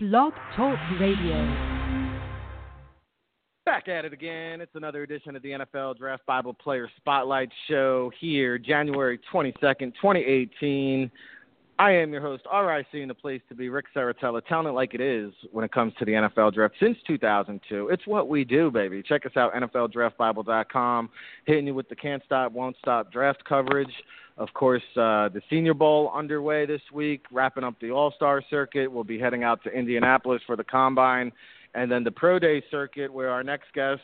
Blog Talk Radio. Back at it again. It's another edition of the NFL Draft Bible Player Spotlight Show here, January 22nd, 2018. I am your host, RIC, in the place to be, Ric Serritella, telling it like it is when it comes to the NFL Draft since 2002. It's what we do, baby. Check us out, NFLDraftBible.com, hitting you with the can't stop, won't stop draft coverage. Of course, uh, the Senior Bowl underway this week, wrapping up the All Star circuit. We'll be heading out to Indianapolis for the Combine, and then the Pro Day circuit, where our next guest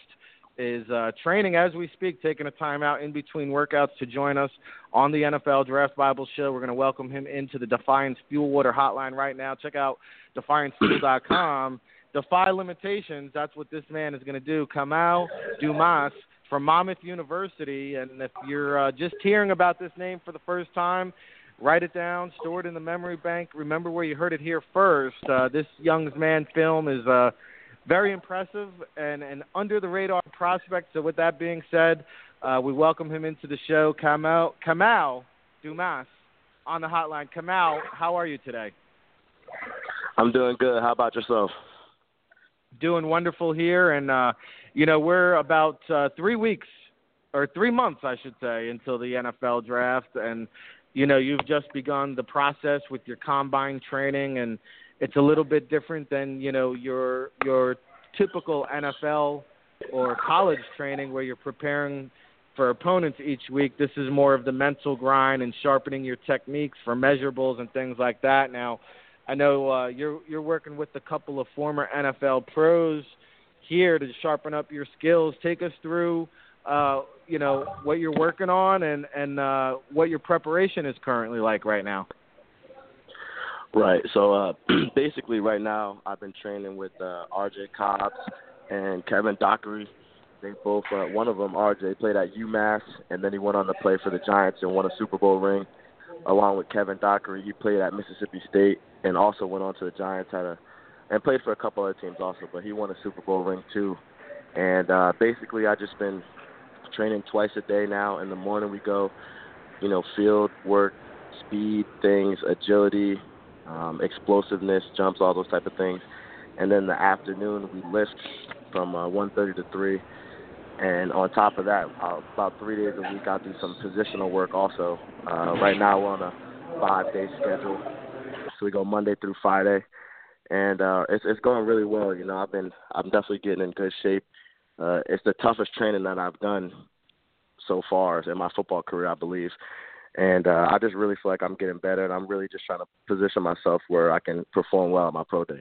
is uh, training as we speak, taking a time out in between workouts to join us on the NFL Draft Bible Show. We're going to welcome him into the Defiance Fuel Water Hotline right now. Check out defiancefuel.com. Defy limitations. That's what this man is going to do. Come Kamau Dumas from Monmouth University. And if you're uh, just hearing about this name for the first time, write it down, store it in the memory bank. Remember where you heard it here first. Uh, this young man film is uh, very impressive and an under the radar prospect. So, with that being said, uh, we welcome him into the show. Kamau, Kamau Dumas on the hotline. Kamau, how are you today? I'm doing good. How about yourself? Doing wonderful here, and uh, you know, we're about uh, three weeks or three months, I should say, until the NFL draft, and you know, you've just begun the process with your combine training, and it's a little bit different than you know your your typical NFL or college training where you're preparing for opponents each week. This is more of the mental grind and sharpening your techniques for measurables and things like that. Now, I know uh, you're you're working with a couple of former NFL pros here to sharpen up your skills. Take us through, uh, you know, what you're working on and and uh, what your preparation is currently like right now. Right. So uh, basically, right now, I've been training with uh, R.J. Cobbs and Kevin Dockery. They both, uh, one of them, R.J. played at UMass, and then he went on to play for the Giants and won a Super Bowl ring. Along with Kevin Dockery, he played at Mississippi State and also went on to the Giants. Had a and played for a couple other teams also, but he won a Super Bowl ring too. And uh, basically, I just been training twice a day now. In the morning, we go, you know, field work, speed things, agility, um, explosiveness, jumps, all those type of things. And then the afternoon, we lift from uh, 1:30 to 3. And on top of that, about three days a week, I do some positional work also. Uh, right now, we're on a five-day schedule, so we go Monday through Friday and uh, it's it's going really well. You know, I've been I'm definitely getting in good shape. Uh, it's the toughest training that I've done so far in my football career, I believe. And uh, I just really feel like I'm getting better, and I'm really just trying to position myself where I can perform well at my pro day.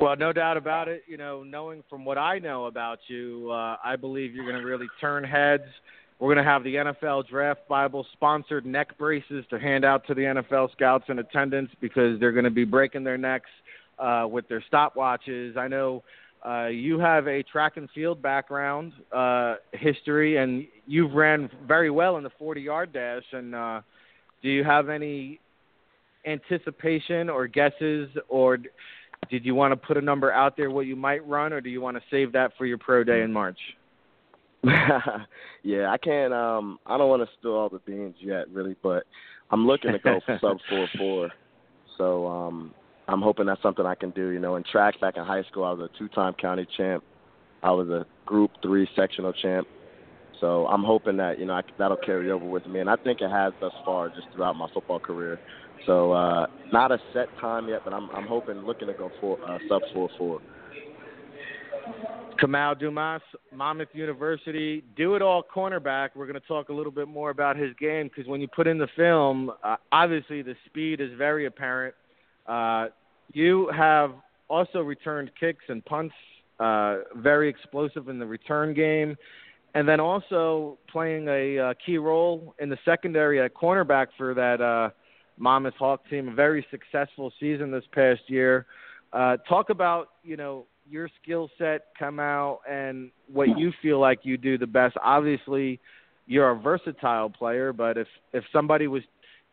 Well, no doubt about it. You know, knowing from what I know about you, uh, I believe you're going to really turn heads we're going to have the NFL Draft Bible sponsored neck braces to hand out to the NFL scouts in attendance because they're going to be breaking their necks uh, with their stopwatches. I know uh, you have a track and field background uh, history, and you've ran very well in the 40 yard dash. And uh, do you have any anticipation or guesses, or did you want to put a number out there what you might run, or do you want to save that for your pro day in March? yeah, I can't. Um, I don't want to spill all the beans yet, really, but I'm looking to go for sub four four. So um, I'm hoping that's something I can do. You know, in track back in high school, I was a two-time county champ. I was a Group Three sectional champ. So I'm hoping that you know I, that'll carry over with me, and I think it has thus far just throughout my football career. So uh, not a set time yet, but I'm I'm hoping looking to go for uh, sub four four. Kamau Dumas, Monmouth University, do it all cornerback. We're going to talk a little bit more about his game because when you put in the film, uh, obviously the speed is very apparent. Uh, you have also returned kicks and punts, uh, very explosive in the return game, and then also playing a uh, key role in the secondary at cornerback for that uh, Monmouth Hawk team. A very successful season this past year. Uh, talk about you know your skill set Kamau and what you feel like you do the best. Obviously, you're a versatile player, but if if somebody was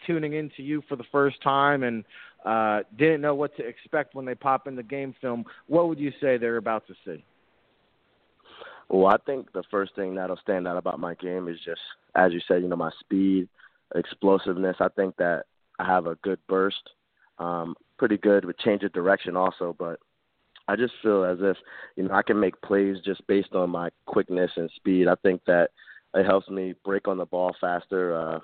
tuning into you for the first time and uh, didn't know what to expect when they pop in the game film, what would you say they're about to see? Well, I think the first thing that'll stand out about my game is just, as you said, you know, my speed, explosiveness. I think that I have a good burst. Um, pretty good with change of direction also, but I just feel as if you know I can make plays just based on my quickness and speed. I think that it helps me break on the ball faster, uh,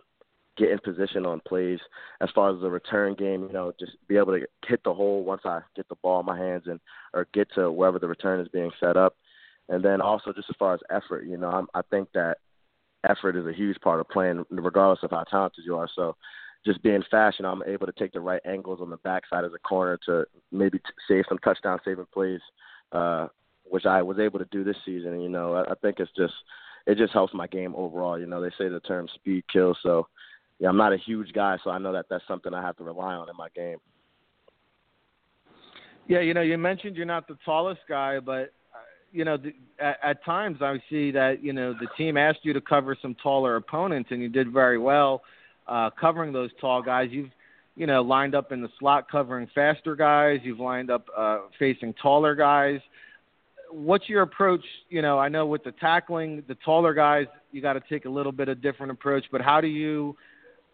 get in position on plays. As far as the return game, you know, just be able to hit the hole once I get the ball in my hands and or get to wherever the return is being set up. And then also just as far as effort, you know, I'm, I think that effort is a huge part of playing, regardless of how talented you are. So just being fast, you know, I'm able to take the right angles on the backside of the corner to maybe t- save some touchdown saving plays, uh, which I was able to do this season. And, you know, I, I think it's just it just helps my game overall. You know, they say the term speed kills, so yeah, I'm not a huge guy, so I know that that's something I have to rely on in my game. Yeah, you know, you mentioned you're not the tallest guy, but you know, the, at, at times I see that you know the team asked you to cover some taller opponents, and you did very well uh, covering those tall guys. You've you know lined up in the slot covering faster guys. You've lined up uh, facing taller guys. What's your approach? You know, I know with the tackling, the taller guys, you got to take a little bit of different approach. But how do you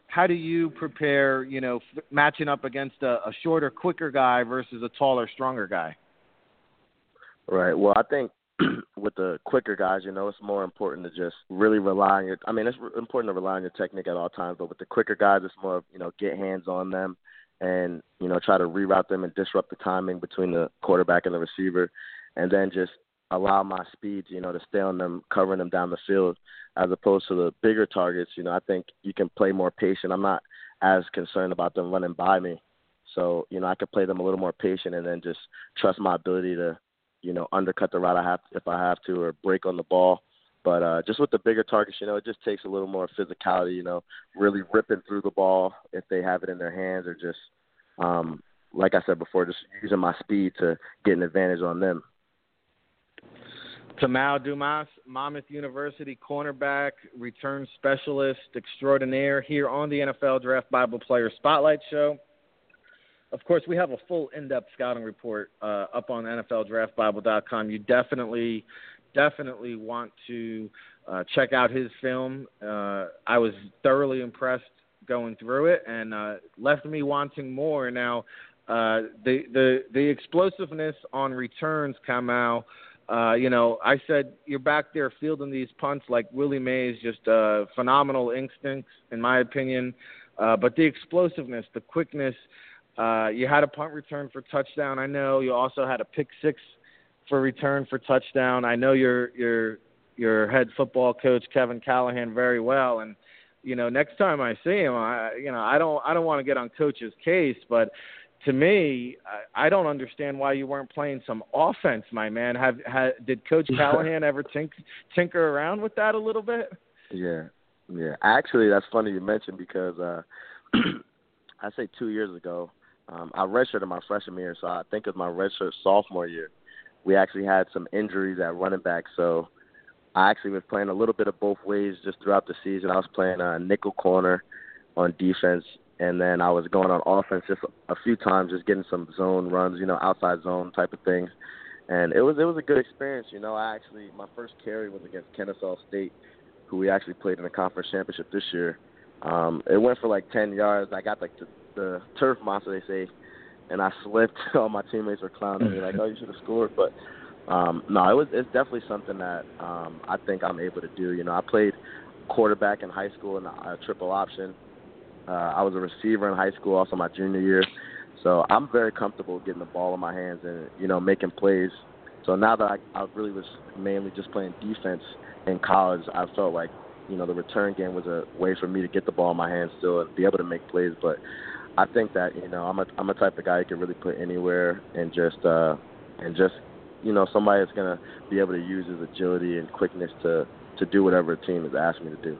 how do you prepare? You know, f- matching up against a, a shorter, quicker guy versus a taller, stronger guy. Right. Well, I think with the quicker guys, you know, it's more important to just really rely on your. I mean, it's important to rely on your technique at all times, but with the quicker guys, it's more of you know get hands on them and you know try to reroute them and disrupt the timing between the quarterback and the receiver, and then just allow my speed, you know, to stay on them, covering them down the field, as opposed to the bigger targets. You know, I think you can play more patient. I'm not as concerned about them running by me, so you know I could play them a little more patient and then just trust my ability to you know, undercut the route I have if I have to, or break on the ball. But uh, just with the bigger targets, you know, it just takes a little more physicality. You know, really ripping through the ball if they have it in their hands, or just, um, like I said before, just using my speed to get an advantage on them. Kamau Dumas, Monmouth University cornerback, return specialist extraordinaire here on the NFL Draft Bible Player Spotlight Show of course, we have a full in-depth scouting report uh, up on NFLDraftBible.com. You definitely, definitely want to uh, check out his film. Uh, I was thoroughly impressed going through it, and uh, left me wanting more. Now, uh, the the the explosiveness on returns, Kamau. Uh, you know, I said you're back there fielding these punts like Willie Mays, just uh, phenomenal instincts, in my opinion. Uh, but the explosiveness, the quickness, you had a punt return for touchdown. I know you also had a pick six for return for touchdown. I know your your your head football coach Kevin Callahan very well, and you know next time I see him, I you know I don't I don't want to get on coach's case, but to me, I, I don't understand why you weren't playing some offense, my man. Have, have did Coach Callahan ever tink, tinker around with that a little bit? Yeah, yeah. Actually, that's funny you mentioned because uh I say two years ago, um, I redshirted my freshman year, so I think it was my redshirt sophomore year. We actually had some injuries at running back, so I actually was playing a little bit of both ways just throughout the season. I was playing a nickel corner on defense, and then I was going on offense just a few times, just getting some zone runs, you know, outside zone type of things. And it was it was a good experience, you know. I actually my first carry was against Kennesaw State, who we actually played in the conference championship this year. Um, it went for like ten yards. I got like the the turf monster they say, and I slipped. All my teammates were clowning me like, "Oh, you should have scored." But um, no, it was it's definitely something that um, I think I'm able to do. You know, I played quarterback in high school in a, a triple option. Uh, I was a receiver in high school, also my junior year. So I'm very comfortable getting the ball in my hands and you know making plays. So now that I, I really was mainly just playing defense in college, I felt like you know the return game was a way for me to get the ball in my hands still and be able to make plays. But I think that you know I'm a I'm a type of guy you can really put anywhere and just uh and just you know somebody that's gonna be able to use his agility and quickness to to do whatever a team has asked me to do.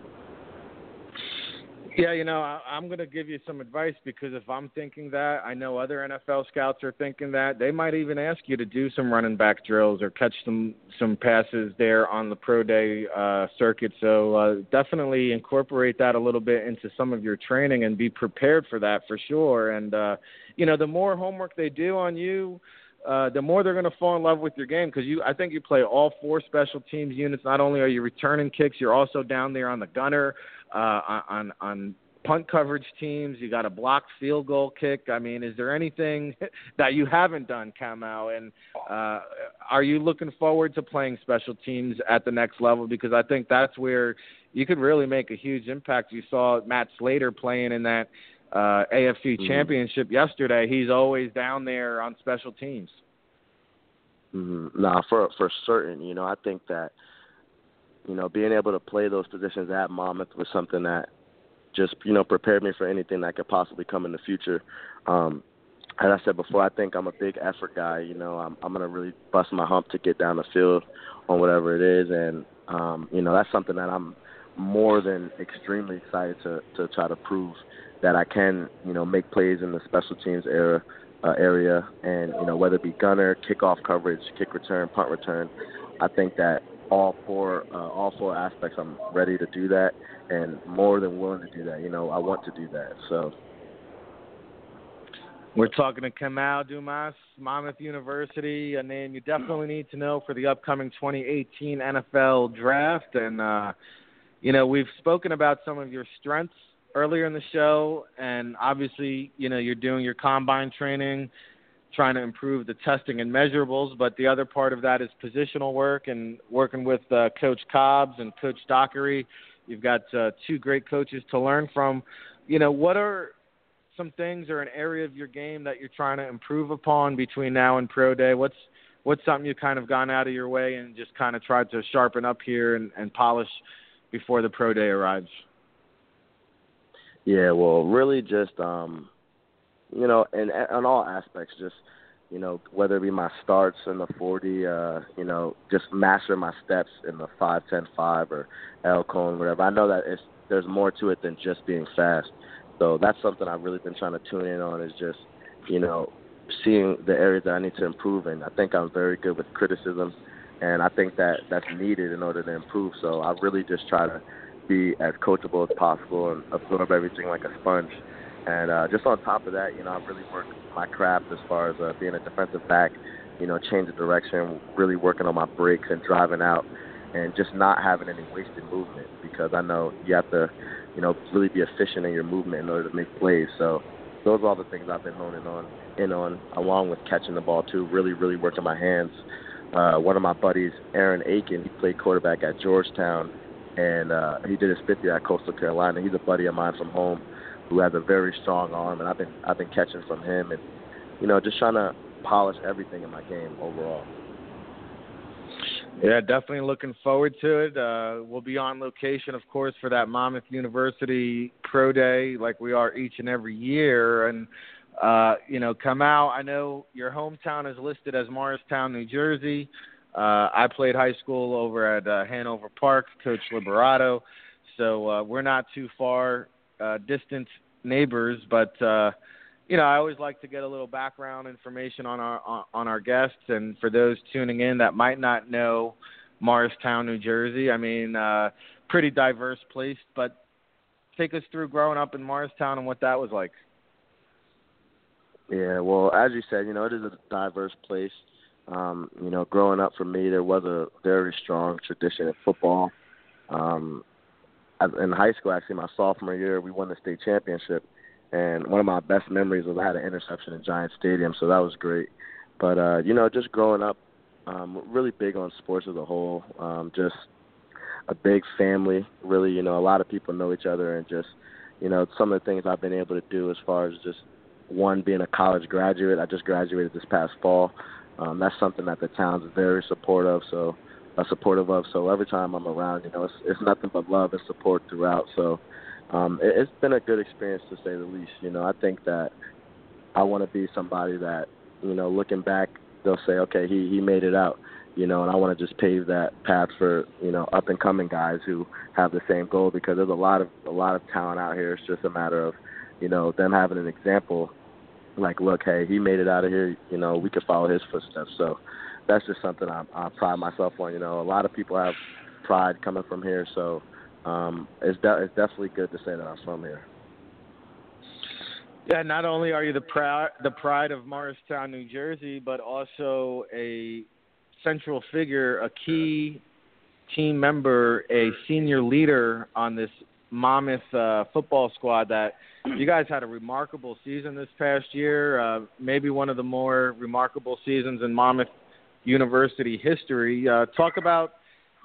Yeah, you know, I, I'm going to give you some advice because if I'm thinking that, I know other NFL scouts are thinking that. They might even ask you to do some running back drills or catch some some passes there on the pro day uh, circuit. So uh, definitely incorporate that a little bit into some of your training and be prepared for that for sure. And uh, you know, the more homework they do on you, uh, the more they're going to fall in love with your game because you. I think you play all four special teams units. Not only are you returning kicks, you're also down there on the gunner uh, on on punt coverage teams. You got a blocked field goal kick. I mean, is there anything that you haven't done, Kamau? And uh, are you looking forward to playing special teams at the next level? Because I think that's where you could really make a huge impact. You saw Matt Slater playing in that uh, AFC mm-hmm. Championship yesterday. He's always down there on special teams. Mm-hmm. Nah, for for certain. You know, I think that you know being able to play those positions at Monmouth was something that just you know prepared me for anything that could possibly come in the future. Um, as I said before, I think I'm a big effort guy. You know, I'm I'm gonna really bust my hump to get down the field on whatever it is, and um, you know that's something that I'm more than extremely excited to to try to prove that I can you know make plays in the special teams era uh, area, and you know whether it be gunner, kickoff coverage, kick return, punt return. I think that all four uh, all four aspects, I'm ready to do that, and more than willing to do that. You know, I want to do that. So. We're talking to Kamau Dumas, Monmouth University, a name you definitely need to know for the upcoming 2018 NFL Draft. And, uh, you know, we've spoken about some of your strengths earlier in the show, and obviously, you know, you're doing your combine training, trying to improve the testing and measurables. But the other part of that is positional work and working with uh, Coach Cobbs and Coach Dockery. You've got uh, two great coaches to learn from. You know, what are some things or an area of your game that you're trying to improve upon between now and pro day? What's what's something you've kind of gone out of your way and just kind of tried to sharpen up here and, and polish before the pro day arrives? Yeah, well, really just um you know, in on all aspects just you know, whether it be my starts in the 40, uh, you know, just master my steps in the 5, 10, 5 or L cone, whatever. I know that it's, there's more to it than just being fast. So that's something I've really been trying to tune in on is just, you know, seeing the areas that I need to improve in. I think I'm very good with criticism, and I think that that's needed in order to improve. So I really just try to be as coachable as possible and absorb everything like a sponge. And uh, just on top of that, you know, I've really worked my craft as far as uh, being a defensive back. You know, change the direction, really working on my breaks and driving out, and just not having any wasted movement because I know you have to, you know, really be efficient in your movement in order to make plays. So those are all the things I've been honing on in on, along with catching the ball too. Really, really working my hands. Uh, one of my buddies, Aaron Aiken, he played quarterback at Georgetown and uh, he did his fifth year at Coastal Carolina. He's a buddy of mine from home who has a very strong arm, and I've been I've been catching from him, and you know just trying to polish everything in my game overall. Yeah, definitely looking forward to it. Uh, we'll be on location, of course, for that Monmouth University Pro Day, like we are each and every year. And uh, you know, Kamau. I know your hometown is listed as Morristown, New Jersey. Uh, I played high school over at uh, Hanover Park, Coach Liberato, so uh, we're not too far uh, distant neighbors. But uh, you know, I always like to get a little background information on our on, on our guests, and for those tuning in that might not know Morristown, New Jersey, I mean, uh, pretty diverse place. But take us through growing up in Morristown and what that was like. Yeah, well, as you said, you know, it is a diverse place. Um, you know, growing up for me, there was a very strong tradition of football. Um, in high school, actually, my sophomore year, we won the state championship, and one of my best memories was I had an interception in Giant Stadium, so that was great. But uh, you know, just growing up, um, really big on sports as a whole. Um, just a big family. Really, you know, a lot of people know each other, and just you know, some of the things I've been able to do as far as just one being a college graduate. I just graduated this past fall um, that's something that the town's very supportive. So uh, supportive of. So every time I'm around, you know, it's it's nothing but love and support throughout. So um, it, it's been a good experience to say the least. You know, I think that I want to be somebody that you know, looking back, they'll say, okay, he he made it out. You know, and I want to just pave that path for you know up and coming guys who have the same goal because there's a lot of a lot of talent out here. It's just a matter of you know them having an example like, look, hey, he made it out of here. You know, we could follow his footsteps. So that's just something I, I pride myself on. You know, a lot of people have pride coming from here, so um, it's de- it's definitely good to say that I'm from here. Yeah, not only are you the pride the pride of Morristown, New Jersey, but also a central figure, a key team member, a senior leader on this Monmouth uh, football squad that you guys had a remarkable season this past year, uh, maybe one of the more remarkable seasons in Monmouth University history. Uh, talk about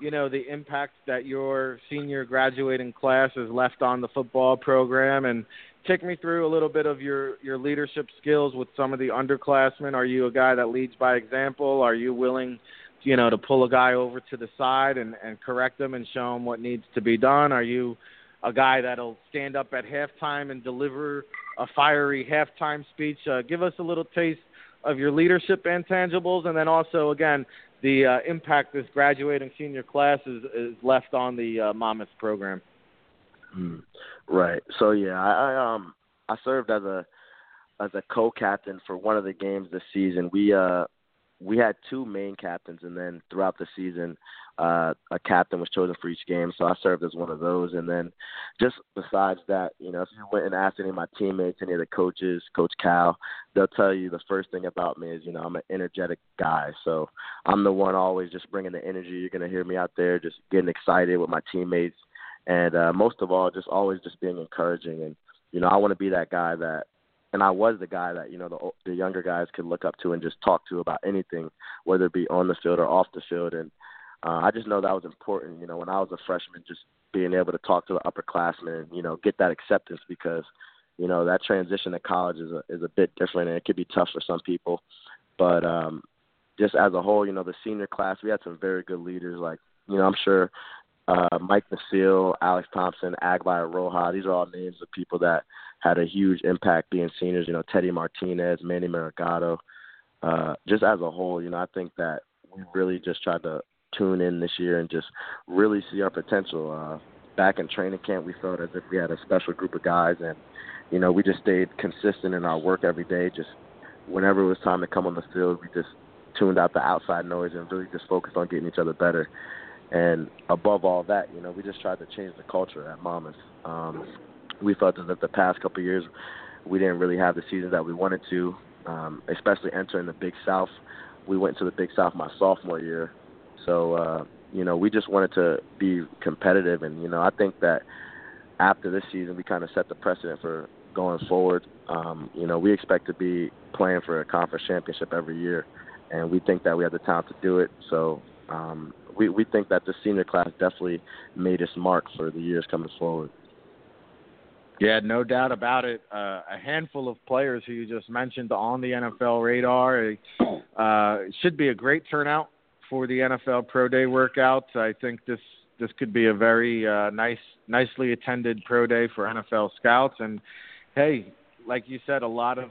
you know the impact that your senior graduating class has left on the football program and take me through a little bit of your your leadership skills with some of the underclassmen. Are you a guy that leads by example? Are you willing you know to pull a guy over to the side and and correct them and show him what needs to be done? Are you a guy that'll stand up at halftime and deliver a fiery halftime speech? Uh, give us a little taste of your leadership intangibles and then also again the uh, impact this graduating senior class is, is left on the uh, Monmouth program. Mm, right. So yeah, I, I um I served as a as a co-captain for one of the games this season. We uh we had two main captains, and then throughout the season, uh, a captain was chosen for each game. So I served as one of those. And then, just besides that, you know, if you went and asked any of my teammates, any of the coaches, Coach Cal, they'll tell you the first thing about me is, you know, I'm an energetic guy. So I'm the one always just bringing the energy. You're gonna hear me out there, just getting excited with my teammates, and uh, most of all, just always just being encouraging. And you know, I want to be that guy that and I was the guy that you know the the younger guys could look up to and just talk to about anything, whether it be on the field or off the field. And uh, I just know that was important. You know, when I was a freshman, just being able to talk to the upperclassmen, you know, get that acceptance because you know that transition to college is a, is a bit different and it could be tough for some people. But um, just as a whole, you know, the senior class, we had some very good leaders. Like you know, I'm sure uh, Mike Nasile, Alex Thompson, Agbai Roja. These are all names of people that had a huge impact being seniors. You know, Teddy Martinez, Manny Margado. Uh, just as a whole, you know, I think that we really just tried to tune in this year and just really see our potential. Uh, back in training camp, we felt as if we had a special group of guys, and you know, we just stayed consistent in our work every day. Just whenever it was time to come on the field, we just tuned out the outside noise and really just focused on getting each other better. And above all that, you know, we just tried to change the culture at Monmouth. Um, we felt that the past couple of years we didn't really have the seasons that we wanted to, um, especially entering the Big South. We went to the Big South my sophomore year, so uh, you know we just wanted to be competitive, and you know I think that after this season we kind of set the precedent for going forward. Um, you know we expect to be playing for a conference championship every year, and we think that we have the talent to do it. So um, we we think that the senior class definitely made its mark for the years coming forward. Yeah, no doubt about it. Uh, a handful of players who you just mentioned on the NFL radar. Uh, should be a great turnout for the NFL Pro Day workouts. I think this this could be a very uh, nice, nicely attended pro day for NFL scouts. And hey, like you said, a lot of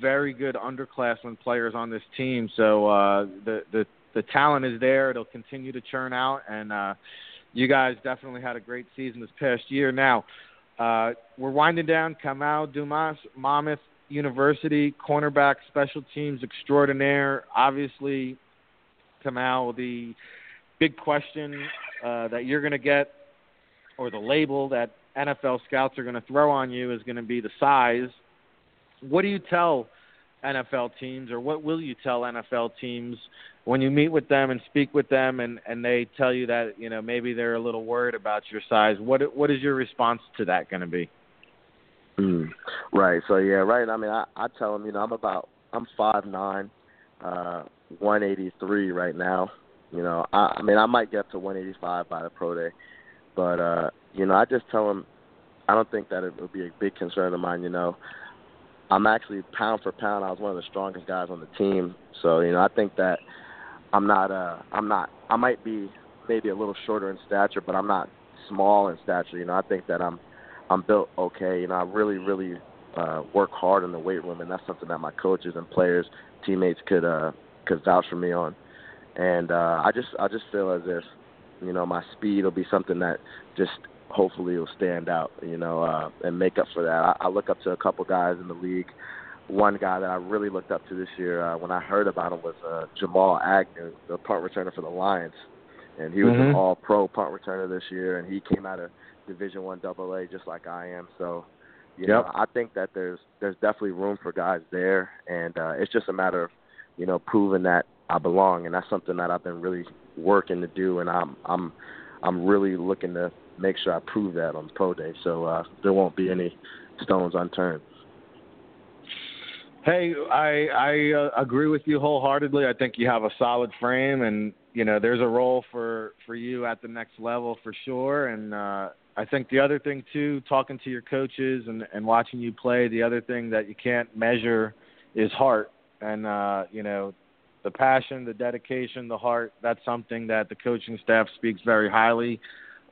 very good underclassmen players on this team. So uh, the the the talent is there. It'll continue to churn out, and uh, you guys definitely had a great season this past year. Now, uh, we're winding down. Kamau Dumas, Monmouth University cornerback, special teams extraordinaire. Obviously, Kamau, the big question uh, that you're going to get, or the label that NFL scouts are going to throw on you, is going to be the size. What do you tell NFL teams, or what will you tell NFL teams when you meet with them and speak with them, and and they tell you that you know maybe they're a little worried about your size? What what is your response to that going to be? Mm, right. So yeah, right. I mean, I I tell them, you know, I'm about I'm five nine, uh, 183 right now. You know, I, I mean, I might get up to 185 by the pro day, but uh, you know, I just tell them I don't think that it would be a big concern of mine. You know, I'm actually pound for pound, I was one of the strongest guys on the team. So you know, I think that I'm not. Uh, I'm not. I might be maybe a little shorter in stature, but I'm not small in stature. You know, I think that I'm. I'm built okay. You know, I really, really uh, work hard in the weight room, and that's something that my coaches and players, teammates could uh, could vouch for me on. And uh, I just, I just feel as if, you know, my speed will be something that just hopefully will stand out, you know, uh, and make up for that. I, I look up to a couple guys in the league. One guy that I really looked up to this year uh, when I heard about him was uh, Jamal Agnew, the punt returner for the Lions, and he was mm-hmm. an All-Pro punt returner this year, and he came out of Division One AA just like I am. So, you yep. know, I think that there's there's definitely room for guys there, and uh, it's just a matter of, you know, proving that I belong, and that's something that I've been really working to do, and I'm I'm I'm really looking to make sure I prove that on pro day. So uh, there won't be any stones unturned. Hey, I I uh, agree with you wholeheartedly. I think you have a solid frame, and you know there's a role for for you at the next level for sure. And uh, I think the other thing too, talking to your coaches and and watching you play, the other thing that you can't measure is heart. And uh, you know, the passion, the dedication, the heart. That's something that the coaching staff speaks very highly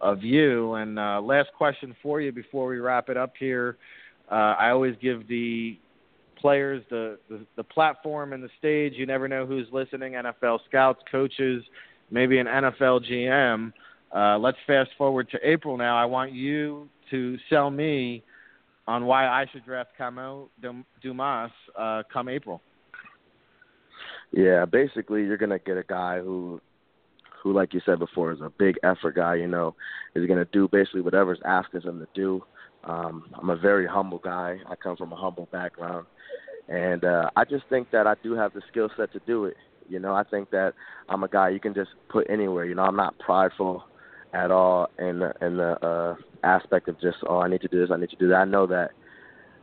of you. And uh, last question for you before we wrap it up here. Uh, I always give the players the, the the platform and the stage. You never know who's listening. NFL scouts, coaches, maybe an NFL GM. Uh, let's fast forward to April now. I want you to sell me on why I should draft Kamau Dumas uh, come April. Yeah, basically, you're gonna get a guy who, who, like you said before, is a big effort guy. You know, is gonna do basically whatever's asked of him to do. Um, I'm a very humble guy. I come from a humble background, and uh, I just think that I do have the skill set to do it. You know, I think that I'm a guy you can just put anywhere. You know, I'm not prideful at all in the in the uh, aspect of just oh I need to do this, I need to do that. I know that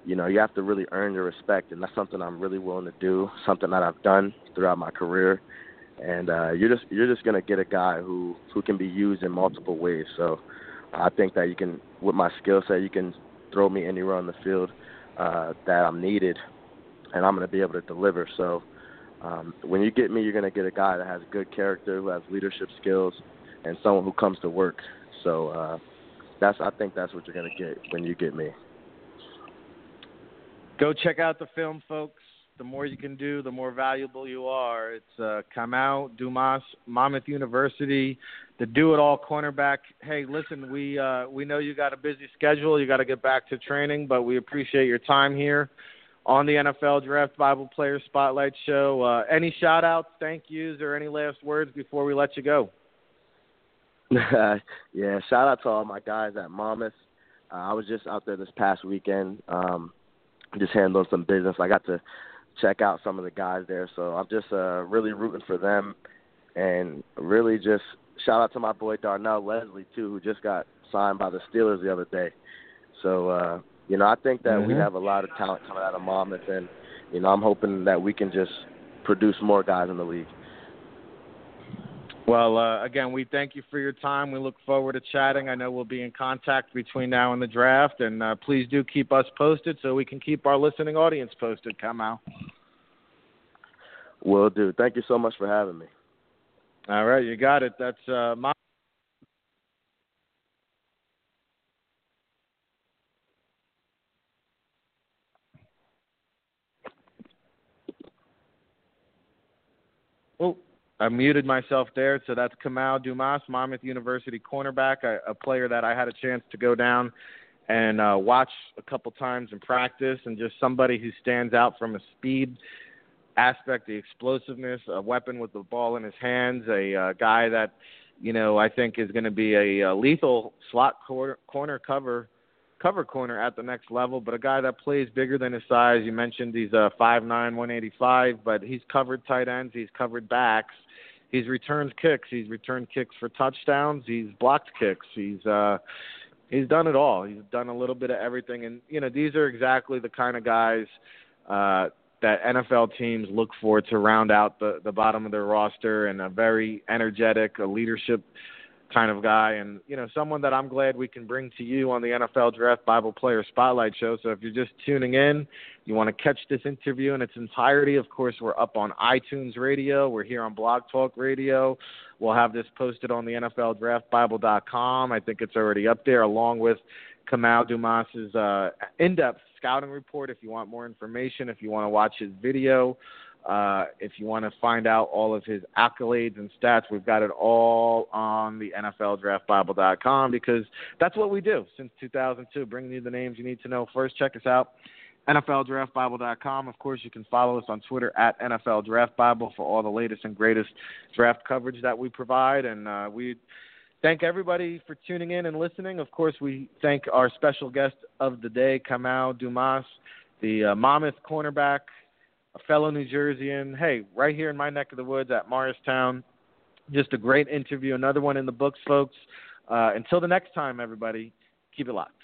you know, you have to really earn your respect, and that's something I'm really willing to do. Something that I've done throughout my career, and uh, you're just you're just gonna get a guy who who can be used in multiple ways. So I think that you can, with my skill set, you can throw me anywhere on the field uh, that I'm needed, and I'm gonna be able to deliver. So um, when you get me, you're gonna get a guy that has good character, who has leadership skills, and someone who comes to work. So uh, that's I think that's what you're gonna get when you get me. Go check out the film, folks. The more you can do, the more valuable you are. It's uh, Kamau Dumas, Monmouth University, the do-it-all cornerback. Hey, listen, we uh, we know you got a busy schedule. You got to get back to training, but we appreciate your time here on the NFL Draft Bible Player Spotlight Show. Uh, any shout-outs, thank yous, or any last words before we let you go? yeah, shout out to all my guys at Monmouth. Uh, I was just out there this past weekend. Um, just handling some business. I got to check out some of the guys there, so I'm just uh, really rooting for them, and really just shout out to my boy Darnell Leslie too, who just got signed by the Steelers the other day. So uh, you know, I think that mm-hmm. we have a lot of talent coming out of Monmouth, and you know, I'm hoping that we can just produce more guys in the league. Well, uh, again, we thank you for your time. We look forward to chatting. I know we'll be in contact between now and the draft, and uh, please do keep us posted so we can keep our listening audience posted. Kamau. Will do. Thank you so much for having me. All right, you got it. That's uh, my. Oh. I muted myself there. So that's Kamau Dumas, Monmouth University cornerback, a, a, player that I had a chance to go down and uh, watch a couple times in practice, and just somebody who stands out from a speed aspect, the explosiveness, a weapon with the ball in his hands, a uh, guy that you know I think is going to be a, a lethal slot corner, corner cover cover corner at the next level, but a guy that plays bigger than his size. You mentioned he's a uh, five nine, one eighty five, but he's covered tight ends, he's covered backs, he's returned kicks, he's returned kicks for touchdowns, he's blocked kicks, he's uh he's done it all. He's done a little bit of everything and you know, these are exactly the kind of guys uh that NFL teams look for to round out the the bottom of their roster and a very energetic, a leadership kind of guy and you know someone that I'm glad we can bring to you on the NFL Draft Bible Player Spotlight show. So if you're just tuning in, you want to catch this interview in its entirety, of course we're up on iTunes Radio, we're here on Blog Talk Radio. We'll have this posted on the NFLDraftBible.com. I think it's already up there along with Kamau Dumas's uh, in-depth scouting report if you want more information, if you want to watch his video. Uh, if you want to find out all of his accolades and stats, we've got it all on the NFLDraftBible.com because that's what we do since 2002, bringing you the names you need to know first. Check us out, NFLDraftBible.com. Of course, you can follow us on Twitter at NFLDraftBible for all the latest and greatest draft coverage that we provide. And uh, we thank everybody for tuning in and listening. Of course, we thank our special guest of the day, Kamau Dumas, the uh, Monmouth cornerback – a fellow New Jerseyan. Hey, right here in my neck of the woods at Morristown. Just a great interview. Another one in the books, folks. Uh, until the next time, everybody, keep it locked.